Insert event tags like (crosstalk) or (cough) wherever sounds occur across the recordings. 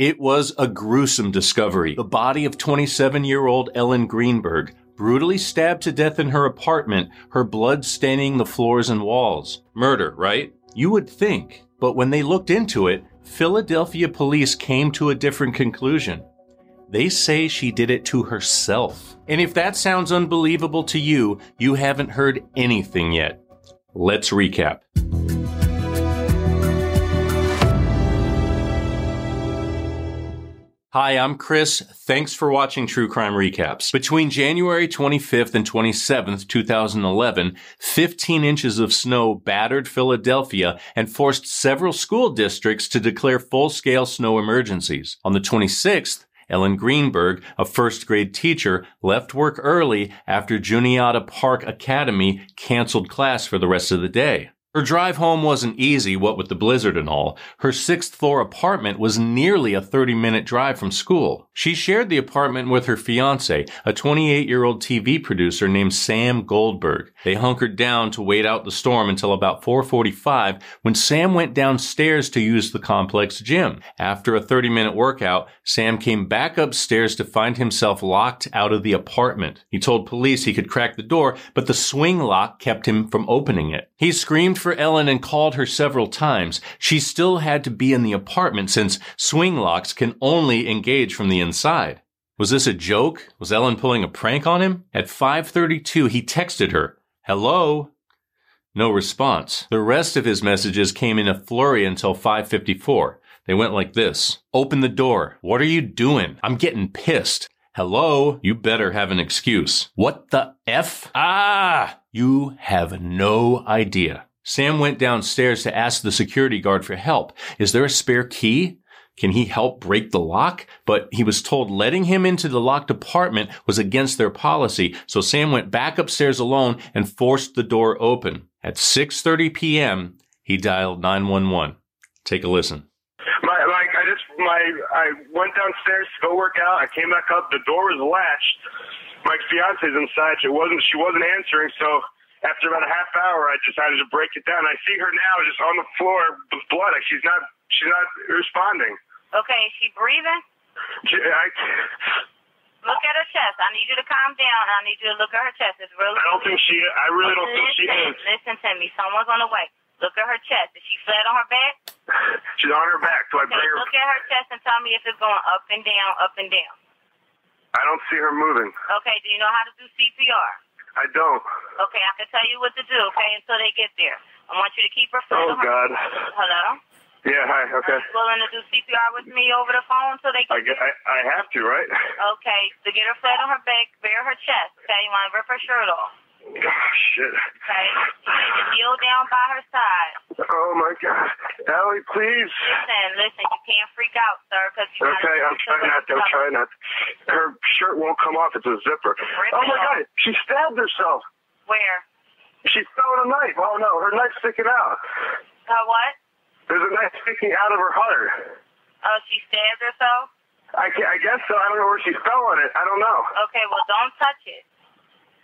It was a gruesome discovery. The body of 27 year old Ellen Greenberg, brutally stabbed to death in her apartment, her blood staining the floors and walls. Murder, right? You would think. But when they looked into it, Philadelphia police came to a different conclusion. They say she did it to herself. And if that sounds unbelievable to you, you haven't heard anything yet. Let's recap. Hi, I'm Chris. Thanks for watching True Crime Recaps. Between January 25th and 27th, 2011, 15 inches of snow battered Philadelphia and forced several school districts to declare full-scale snow emergencies. On the 26th, Ellen Greenberg, a first grade teacher, left work early after Juniata Park Academy canceled class for the rest of the day. Her drive home wasn't easy, what with the blizzard and all. Her sixth floor apartment was nearly a 30 minute drive from school. She shared the apartment with her fiance, a 28 year old TV producer named Sam Goldberg. They hunkered down to wait out the storm until about 445 when Sam went downstairs to use the complex gym. After a 30 minute workout, Sam came back upstairs to find himself locked out of the apartment. He told police he could crack the door, but the swing lock kept him from opening it. He screamed for Ellen and called her several times. She still had to be in the apartment since swing locks can only engage from the inside. Was this a joke? Was Ellen pulling a prank on him? At 5:32 he texted her, "Hello?" No response. The rest of his messages came in a flurry until 5:54. They went like this. Open the door. What are you doing? I'm getting pissed. Hello? You better have an excuse. What the F? Ah! You have no idea. Sam went downstairs to ask the security guard for help. Is there a spare key? Can he help break the lock? But he was told letting him into the locked apartment was against their policy, so Sam went back upstairs alone and forced the door open. At 6:30 p.m., he dialed 911. Take a listen. My I just my I went downstairs to go work out. I came back up. The door was latched. My fiance's inside. She wasn't. She wasn't answering. So after about a half hour, I decided to break it down. I see her now just on the floor with blood. She's not, she's not responding. Okay, is she breathing? She, I, Look at her chest. I need you to calm down. I need you to look at her chest. It's really. I don't think she. I really don't think she is. listen to me. Someone's on the way. Look at her chest. Is she flat on her back? (laughs) She's on her back. Do I Okay, bring her? look at her chest and tell me if it's going up and down, up and down. I don't see her moving. Okay, do you know how to do CPR? I don't. Okay, I can tell you what to do, okay, until they get there. I want you to keep oh, her flat Oh God. Hello? Yeah. Hi. Okay. Are you willing to do CPR with me over the phone until they I get get. I, I have to, right? Okay, so get her flat on her back, bare her chest, okay? You want to rip her shirt off, Oh, shit. okay? You need to kneel down by her side. Oh my God. Allie, please. Listen, listen, you can't freak out, sir, because you Okay, I'm trying not to. I'm trying not. Her shirt won't come off. It's a zipper. Rip Oh my off. God. She stabbed herself. Where? She fell a knife. Oh no, her knife's sticking out. Her what? There's a knife sticking out of her heart. Oh, she stabbed herself? I, I guess so. I don't know where she fell on it. I don't know. Okay, well, don't touch it.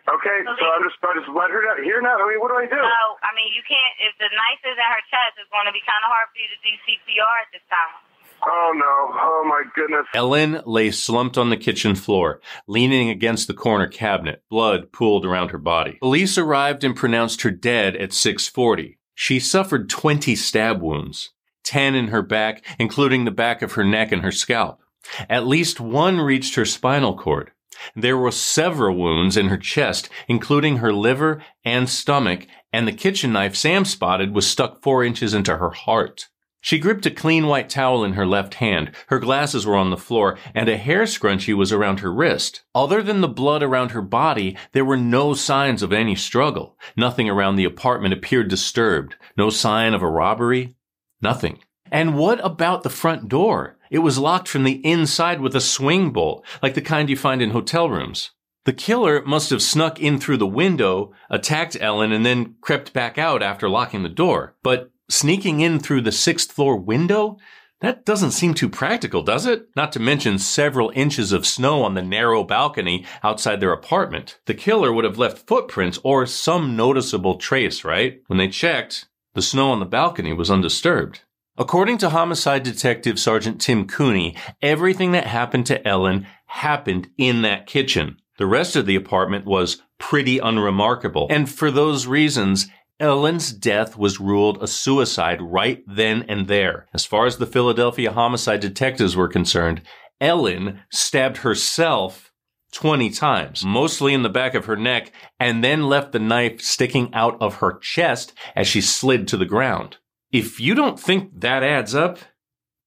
Okay, so I'm just, I just let her down. Here now. I mean, what do I do? No, I mean, you can't, if the knife is in her chest, it's going to be kind of hard for you to do CPR at this time. Oh no. Oh my goodness. Ellen lay slumped on the kitchen floor, leaning against the corner cabinet, blood pooled around her body. Police arrived and pronounced her dead at 640. She suffered 20 stab wounds, 10 in her back, including the back of her neck and her scalp. At least one reached her spinal cord. There were several wounds in her chest, including her liver and stomach, and the kitchen knife Sam spotted was stuck four inches into her heart. She gripped a clean white towel in her left hand, her glasses were on the floor, and a hair scrunchie was around her wrist. Other than the blood around her body, there were no signs of any struggle. Nothing around the apartment appeared disturbed. No sign of a robbery. Nothing. And what about the front door? It was locked from the inside with a swing bolt, like the kind you find in hotel rooms. The killer must have snuck in through the window, attacked Ellen, and then crept back out after locking the door. But sneaking in through the sixth floor window? That doesn't seem too practical, does it? Not to mention several inches of snow on the narrow balcony outside their apartment. The killer would have left footprints or some noticeable trace, right? When they checked, the snow on the balcony was undisturbed. According to homicide detective Sergeant Tim Cooney, everything that happened to Ellen happened in that kitchen. The rest of the apartment was pretty unremarkable. And for those reasons, Ellen's death was ruled a suicide right then and there. As far as the Philadelphia homicide detectives were concerned, Ellen stabbed herself 20 times, mostly in the back of her neck, and then left the knife sticking out of her chest as she slid to the ground. If you don't think that adds up,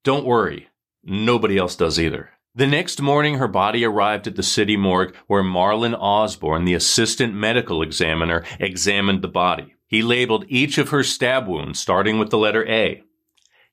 don't worry. Nobody else does either. The next morning, her body arrived at the city morgue where Marlon Osbourne, the assistant medical examiner, examined the body. He labeled each of her stab wounds, starting with the letter A.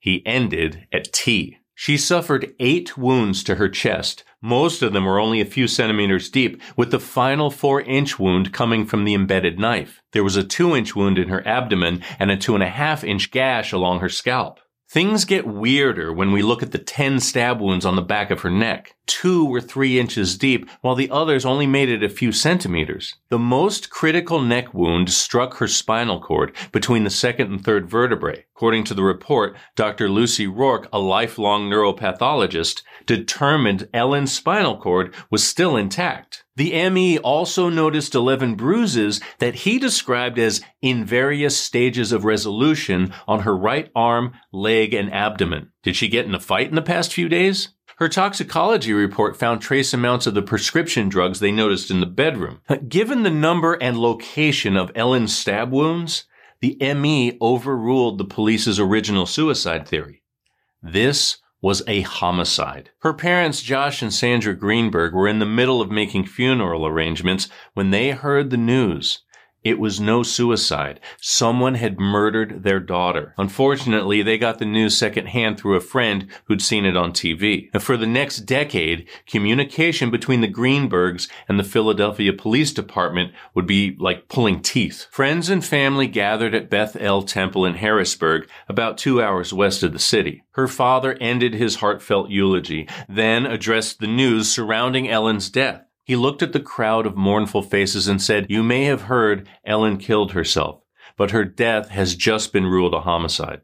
He ended at T. She suffered eight wounds to her chest. Most of them were only a few centimeters deep, with the final four inch wound coming from the embedded knife. There was a two inch wound in her abdomen and a two and a half inch gash along her scalp. Things get weirder when we look at the 10 stab wounds on the back of her neck. Two were three inches deep, while the others only made it a few centimeters. The most critical neck wound struck her spinal cord between the second and third vertebrae. According to the report, Dr. Lucy Rorke, a lifelong neuropathologist, determined Ellen's spinal cord was still intact. The ME also noticed 11 bruises that he described as in various stages of resolution on her right arm, leg, and abdomen. Did she get in a fight in the past few days? Her toxicology report found trace amounts of the prescription drugs they noticed in the bedroom. Given the number and location of Ellen's stab wounds, the ME overruled the police's original suicide theory. This was a homicide. Her parents, Josh and Sandra Greenberg, were in the middle of making funeral arrangements when they heard the news. It was no suicide. Someone had murdered their daughter. Unfortunately, they got the news secondhand through a friend who'd seen it on TV. And for the next decade, communication between the Greenbergs and the Philadelphia Police Department would be like pulling teeth. Friends and family gathered at Beth El Temple in Harrisburg, about two hours west of the city. Her father ended his heartfelt eulogy, then addressed the news surrounding Ellen's death. He looked at the crowd of mournful faces and said, You may have heard Ellen killed herself, but her death has just been ruled a homicide.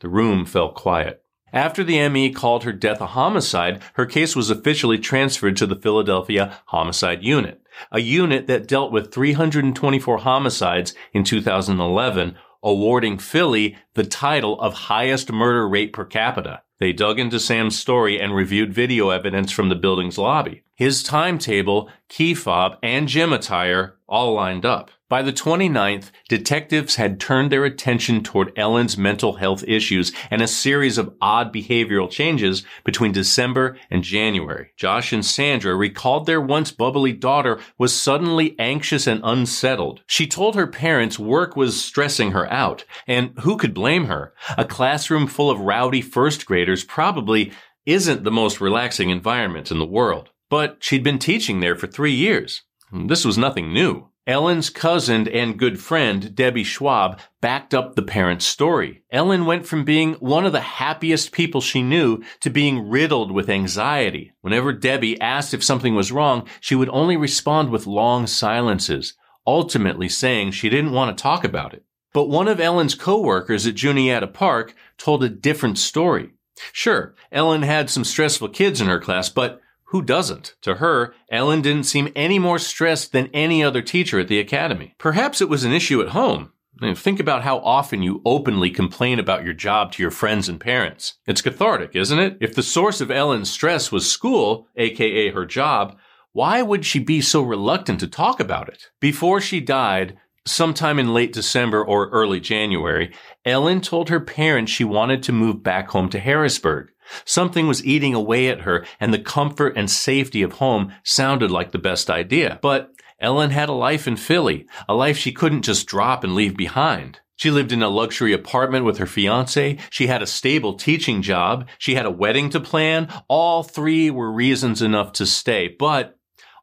The room fell quiet. After the ME called her death a homicide, her case was officially transferred to the Philadelphia Homicide Unit, a unit that dealt with 324 homicides in 2011, awarding Philly the title of highest murder rate per capita. They dug into Sam's story and reviewed video evidence from the building's lobby. His timetable, key fob, and gym attire all lined up. By the 29th, detectives had turned their attention toward Ellen's mental health issues and a series of odd behavioral changes between December and January. Josh and Sandra recalled their once bubbly daughter was suddenly anxious and unsettled. She told her parents work was stressing her out, and who could blame her? A classroom full of rowdy first graders probably isn't the most relaxing environment in the world. But she'd been teaching there for three years. This was nothing new. Ellen's cousin and good friend, Debbie Schwab, backed up the parents' story. Ellen went from being one of the happiest people she knew to being riddled with anxiety. Whenever Debbie asked if something was wrong, she would only respond with long silences, ultimately saying she didn't want to talk about it. But one of Ellen's coworkers at Juniata Park told a different story. Sure, Ellen had some stressful kids in her class, but who doesn't? To her, Ellen didn't seem any more stressed than any other teacher at the academy. Perhaps it was an issue at home. think about how often you openly complain about your job to your friends and parents. It's cathartic, isn't it? If the source of Ellen's stress was school, aka her job, why would she be so reluctant to talk about it? Before she died, sometime in late December or early January, Ellen told her parents she wanted to move back home to Harrisburg. Something was eating away at her, and the comfort and safety of home sounded like the best idea. But Ellen had a life in Philly, a life she couldn't just drop and leave behind. She lived in a luxury apartment with her fiance. She had a stable teaching job. She had a wedding to plan. All three were reasons enough to stay, but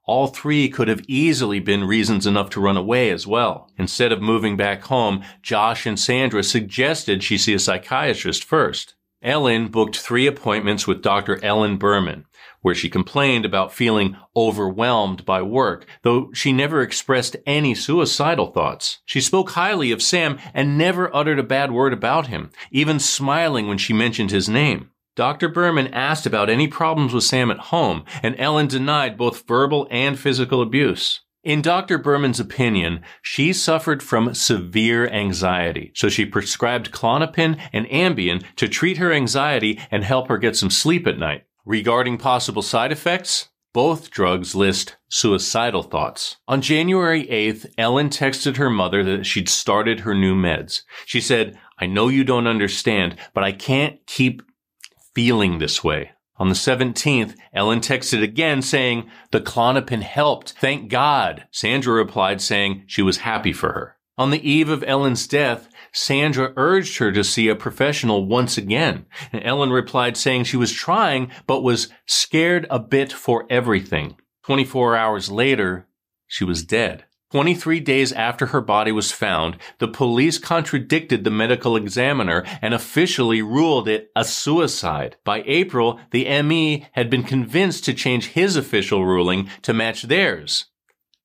all three could have easily been reasons enough to run away as well. Instead of moving back home, Josh and Sandra suggested she see a psychiatrist first. Ellen booked three appointments with Dr. Ellen Berman, where she complained about feeling overwhelmed by work, though she never expressed any suicidal thoughts. She spoke highly of Sam and never uttered a bad word about him, even smiling when she mentioned his name. Dr. Berman asked about any problems with Sam at home, and Ellen denied both verbal and physical abuse. In Dr. Berman's opinion, she suffered from severe anxiety, so she prescribed Klonopin and Ambien to treat her anxiety and help her get some sleep at night. Regarding possible side effects, both drugs list suicidal thoughts. On January 8th, Ellen texted her mother that she'd started her new meds. She said, I know you don't understand, but I can't keep feeling this way. On the 17th, Ellen texted again saying, the Klonopin helped. Thank God. Sandra replied saying she was happy for her. On the eve of Ellen's death, Sandra urged her to see a professional once again. And Ellen replied saying she was trying, but was scared a bit for everything. 24 hours later, she was dead. 23 days after her body was found, the police contradicted the medical examiner and officially ruled it a suicide. By April, the ME had been convinced to change his official ruling to match theirs.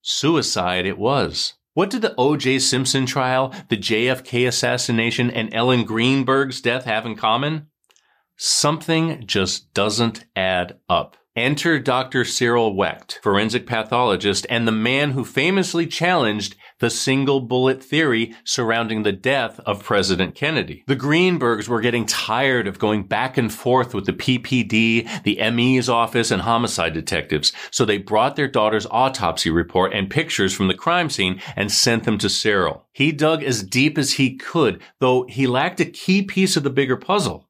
Suicide it was. What did the O.J. Simpson trial, the JFK assassination, and Ellen Greenberg's death have in common? Something just doesn't add up. Enter Dr. Cyril Wecht, forensic pathologist and the man who famously challenged the single bullet theory surrounding the death of President Kennedy. The Greenbergs were getting tired of going back and forth with the PPD, the ME's office, and homicide detectives, so they brought their daughter's autopsy report and pictures from the crime scene and sent them to Cyril. He dug as deep as he could, though he lacked a key piece of the bigger puzzle.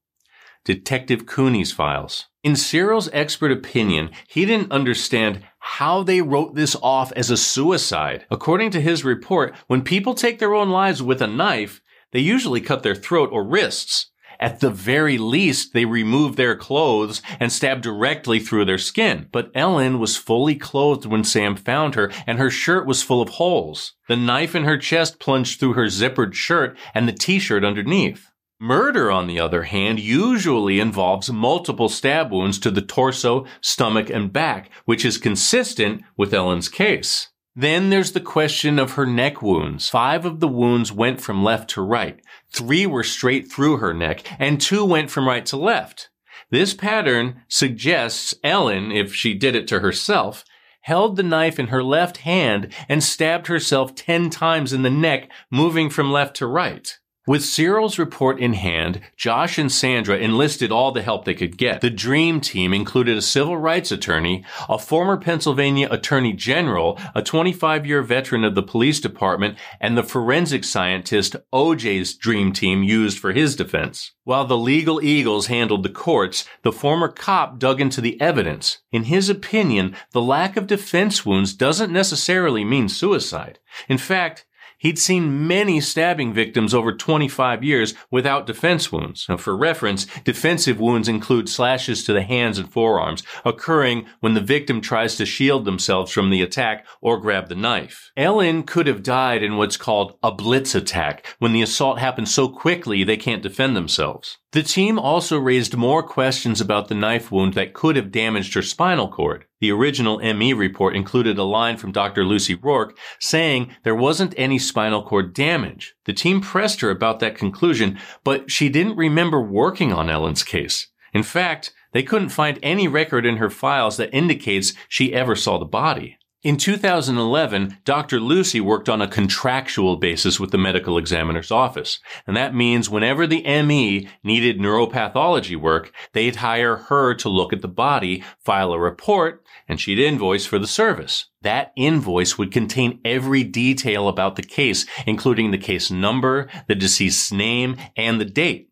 Detective Cooney's files. In Cyril's expert opinion, he didn't understand how they wrote this off as a suicide. According to his report, when people take their own lives with a knife, they usually cut their throat or wrists. At the very least, they remove their clothes and stab directly through their skin. But Ellen was fully clothed when Sam found her, and her shirt was full of holes. The knife in her chest plunged through her zippered shirt and the t-shirt underneath. Murder, on the other hand, usually involves multiple stab wounds to the torso, stomach, and back, which is consistent with Ellen's case. Then there's the question of her neck wounds. Five of the wounds went from left to right. Three were straight through her neck, and two went from right to left. This pattern suggests Ellen, if she did it to herself, held the knife in her left hand and stabbed herself ten times in the neck, moving from left to right. With Cyril's report in hand, Josh and Sandra enlisted all the help they could get. The dream team included a civil rights attorney, a former Pennsylvania attorney general, a 25 year veteran of the police department, and the forensic scientist OJ's dream team used for his defense. While the legal eagles handled the courts, the former cop dug into the evidence. In his opinion, the lack of defense wounds doesn't necessarily mean suicide. In fact, He'd seen many stabbing victims over 25 years without defense wounds. Now, for reference, defensive wounds include slashes to the hands and forearms, occurring when the victim tries to shield themselves from the attack or grab the knife. Ellen could have died in what's called a blitz attack, when the assault happens so quickly they can't defend themselves. The team also raised more questions about the knife wound that could have damaged her spinal cord. The original ME report included a line from Dr. Lucy Rorke saying there wasn't any spinal cord damage. The team pressed her about that conclusion, but she didn't remember working on Ellen's case. In fact, they couldn't find any record in her files that indicates she ever saw the body. In 2011, Dr. Lucy worked on a contractual basis with the medical examiner's office. And that means whenever the ME needed neuropathology work, they'd hire her to look at the body, file a report, and she'd invoice for the service. That invoice would contain every detail about the case, including the case number, the deceased's name, and the date.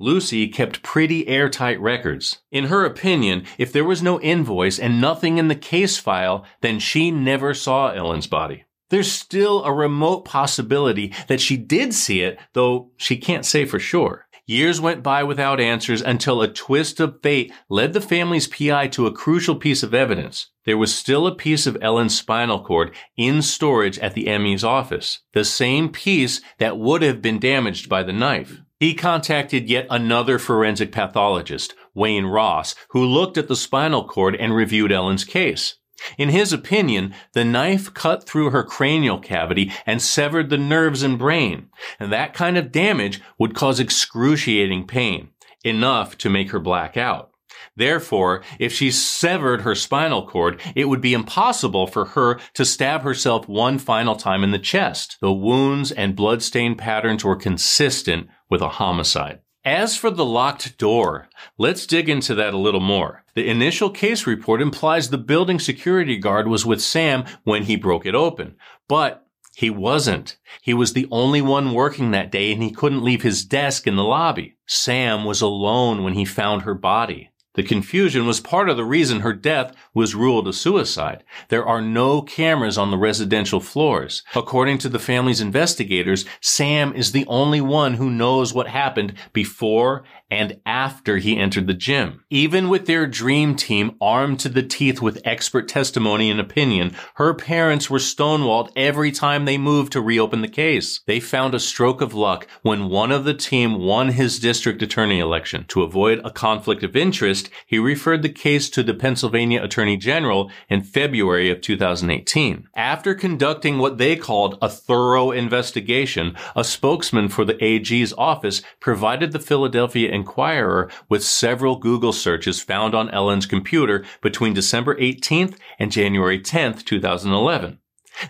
Lucy kept pretty airtight records. In her opinion, if there was no invoice and nothing in the case file, then she never saw Ellen's body. There's still a remote possibility that she did see it, though she can't say for sure. Years went by without answers until a twist of fate led the family's PI to a crucial piece of evidence. There was still a piece of Ellen's spinal cord in storage at the ME's office, the same piece that would have been damaged by the knife. He contacted yet another forensic pathologist, Wayne Ross, who looked at the spinal cord and reviewed Ellen's case. In his opinion, the knife cut through her cranial cavity and severed the nerves and brain, and that kind of damage would cause excruciating pain, enough to make her black out. Therefore, if she severed her spinal cord, it would be impossible for her to stab herself one final time in the chest. The wounds and bloodstain patterns were consistent with a homicide. As for the locked door, let's dig into that a little more. The initial case report implies the building security guard was with Sam when he broke it open, but he wasn't. He was the only one working that day and he couldn't leave his desk in the lobby. Sam was alone when he found her body. The confusion was part of the reason her death was ruled a suicide. There are no cameras on the residential floors. According to the family's investigators, Sam is the only one who knows what happened before and after he entered the gym. Even with their dream team armed to the teeth with expert testimony and opinion, her parents were stonewalled every time they moved to reopen the case. They found a stroke of luck when one of the team won his district attorney election. To avoid a conflict of interest, he referred the case to the Pennsylvania Attorney General in February of 2018. After conducting what they called a thorough investigation, a spokesman for the AG's office provided the Philadelphia Inquirer with several Google searches found on Ellen's computer between December 18th and January 10th, 2011.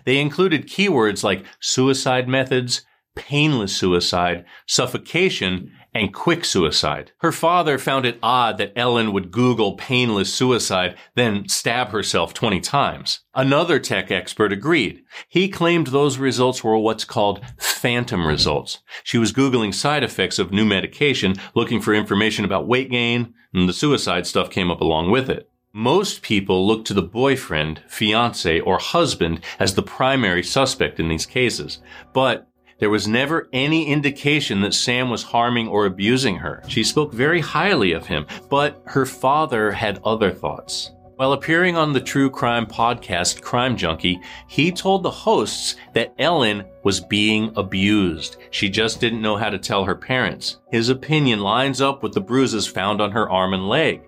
They included keywords like suicide methods, painless suicide, suffocation, and quick suicide. Her father found it odd that Ellen would Google painless suicide, then stab herself 20 times. Another tech expert agreed. He claimed those results were what's called phantom results. She was Googling side effects of new medication, looking for information about weight gain, and the suicide stuff came up along with it. Most people look to the boyfriend, fiance, or husband as the primary suspect in these cases. But there was never any indication that Sam was harming or abusing her. She spoke very highly of him, but her father had other thoughts. While appearing on the true crime podcast Crime Junkie, he told the hosts that Ellen was being abused. She just didn't know how to tell her parents. His opinion lines up with the bruises found on her arm and leg.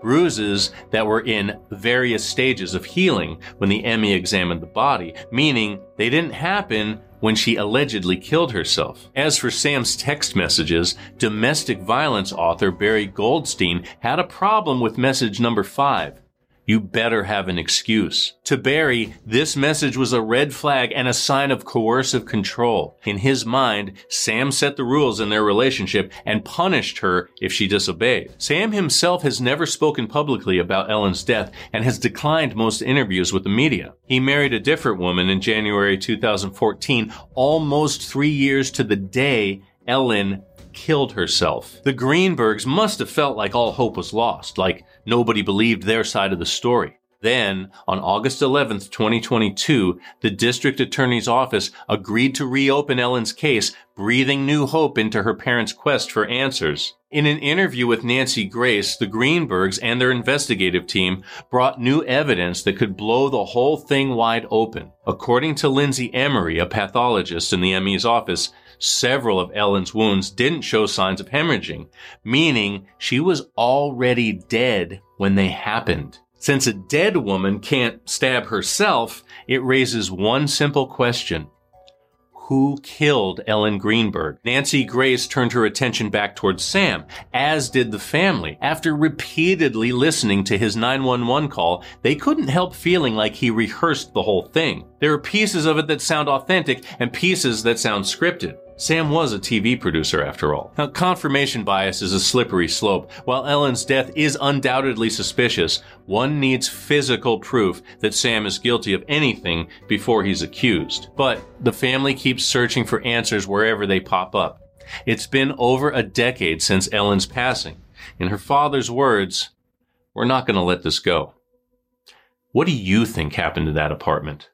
Bruises that were in various stages of healing when the ME examined the body, meaning they didn't happen when she allegedly killed herself. As for Sam's text messages, domestic violence author Barry Goldstein had a problem with message number five. You better have an excuse. To Barry, this message was a red flag and a sign of coercive control. In his mind, Sam set the rules in their relationship and punished her if she disobeyed. Sam himself has never spoken publicly about Ellen's death and has declined most interviews with the media. He married a different woman in January 2014, almost three years to the day Ellen killed herself. The Greenbergs must have felt like all hope was lost, like nobody believed their side of the story. Then, on August 11th, 2022, the district attorney's office agreed to reopen Ellen's case, breathing new hope into her parents' quest for answers. In an interview with Nancy Grace, the Greenbergs and their investigative team brought new evidence that could blow the whole thing wide open. According to Lindsay Emery, a pathologist in the ME's office, several of Ellen's wounds didn't show signs of hemorrhaging, meaning she was already dead when they happened. Since a dead woman can't stab herself, it raises one simple question. Who killed Ellen Greenberg? Nancy Grace turned her attention back towards Sam, as did the family. After repeatedly listening to his 911 call, they couldn't help feeling like he rehearsed the whole thing. There are pieces of it that sound authentic and pieces that sound scripted. Sam was a TV producer after all. Now, confirmation bias is a slippery slope. While Ellen's death is undoubtedly suspicious, one needs physical proof that Sam is guilty of anything before he's accused. But the family keeps searching for answers wherever they pop up. It's been over a decade since Ellen's passing. In her father's words, we're not going to let this go. What do you think happened to that apartment?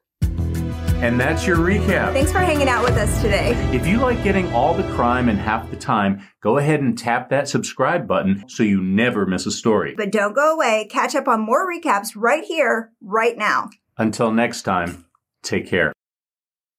And that's your recap. Thanks for hanging out with us today. If you like getting all the crime in half the time, go ahead and tap that subscribe button so you never miss a story. But don't go away. Catch up on more recaps right here, right now. Until next time, take care.